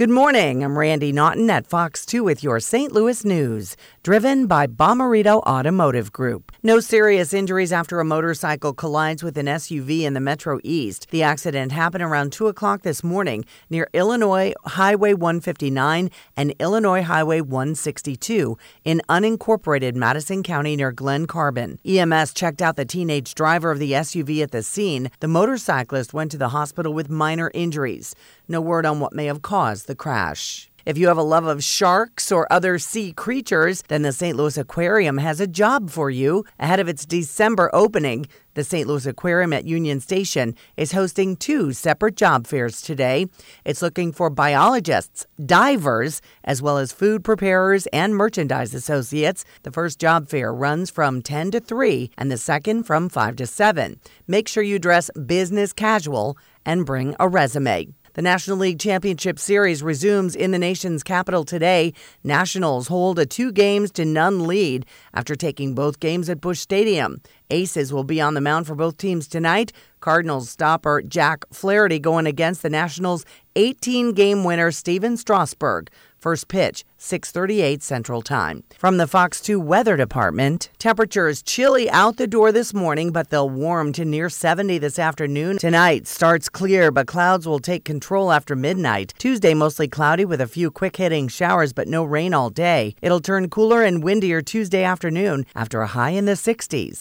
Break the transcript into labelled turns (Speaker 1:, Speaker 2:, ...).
Speaker 1: Good morning. I'm Randi Naughton at Fox 2 with your St. Louis news, driven by Bommarito Automotive Group. No serious injuries after a motorcycle collides with an SUV in the Metro East. The accident happened around 2 o'clock this morning near Illinois Highway 159 and Illinois Highway 162 in unincorporated Madison County near Glen Carbon. EMS checked out the teenage driver of the SUV at the scene. The motorcyclist went to the hospital with minor injuries. No word on what may have caused the crash. If you have a love of sharks or other sea creatures, then the St. Louis Aquarium has a job for you. Ahead of its December opening, the St. Louis Aquarium at Union Station is hosting two separate job fairs today. It's looking for biologists, divers, as well as food preparers and merchandise associates. The first job fair runs from 10 to 3 and the second from 5 to 7. Make sure you dress business casual and bring a resume. The National League Championship Series resumes in the nation's capital today. Nationals hold a two games to none lead after taking both games at Busch Stadium. Aces will be on the mound for both teams tonight. Cardinals stopper Jack Flaherty going against the Nationals' 18 game winner Stephen Strasburg. First pitch, 6:38 Central Time. From the Fox 2 Weather Department, temperatures chilly out the door this morning, but they'll warm to near 70 this afternoon. Tonight starts clear, but clouds will take control after midnight. Tuesday mostly cloudy with a few quick-hitting showers, but no rain all day. It'll turn cooler and windier Tuesday afternoon after a high in the 60s.